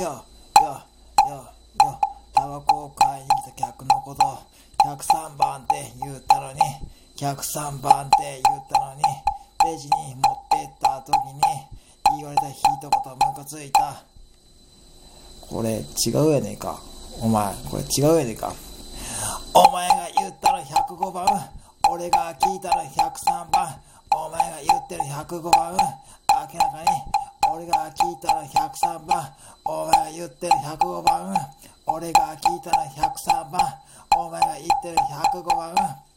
よよよよ。タバコを買いに来た客のこと103番って言ったのに103番って言ったのにレジに持ってった時に言われた一言ムカついた。これ違うやねえか。お前これ違うやねえか。お前が言ったの105番俺が聞いたの103番お前が言ってる105番俺が聞いたら103番お前が言ってる105番俺が聞いたら103番お前が言ってる105番。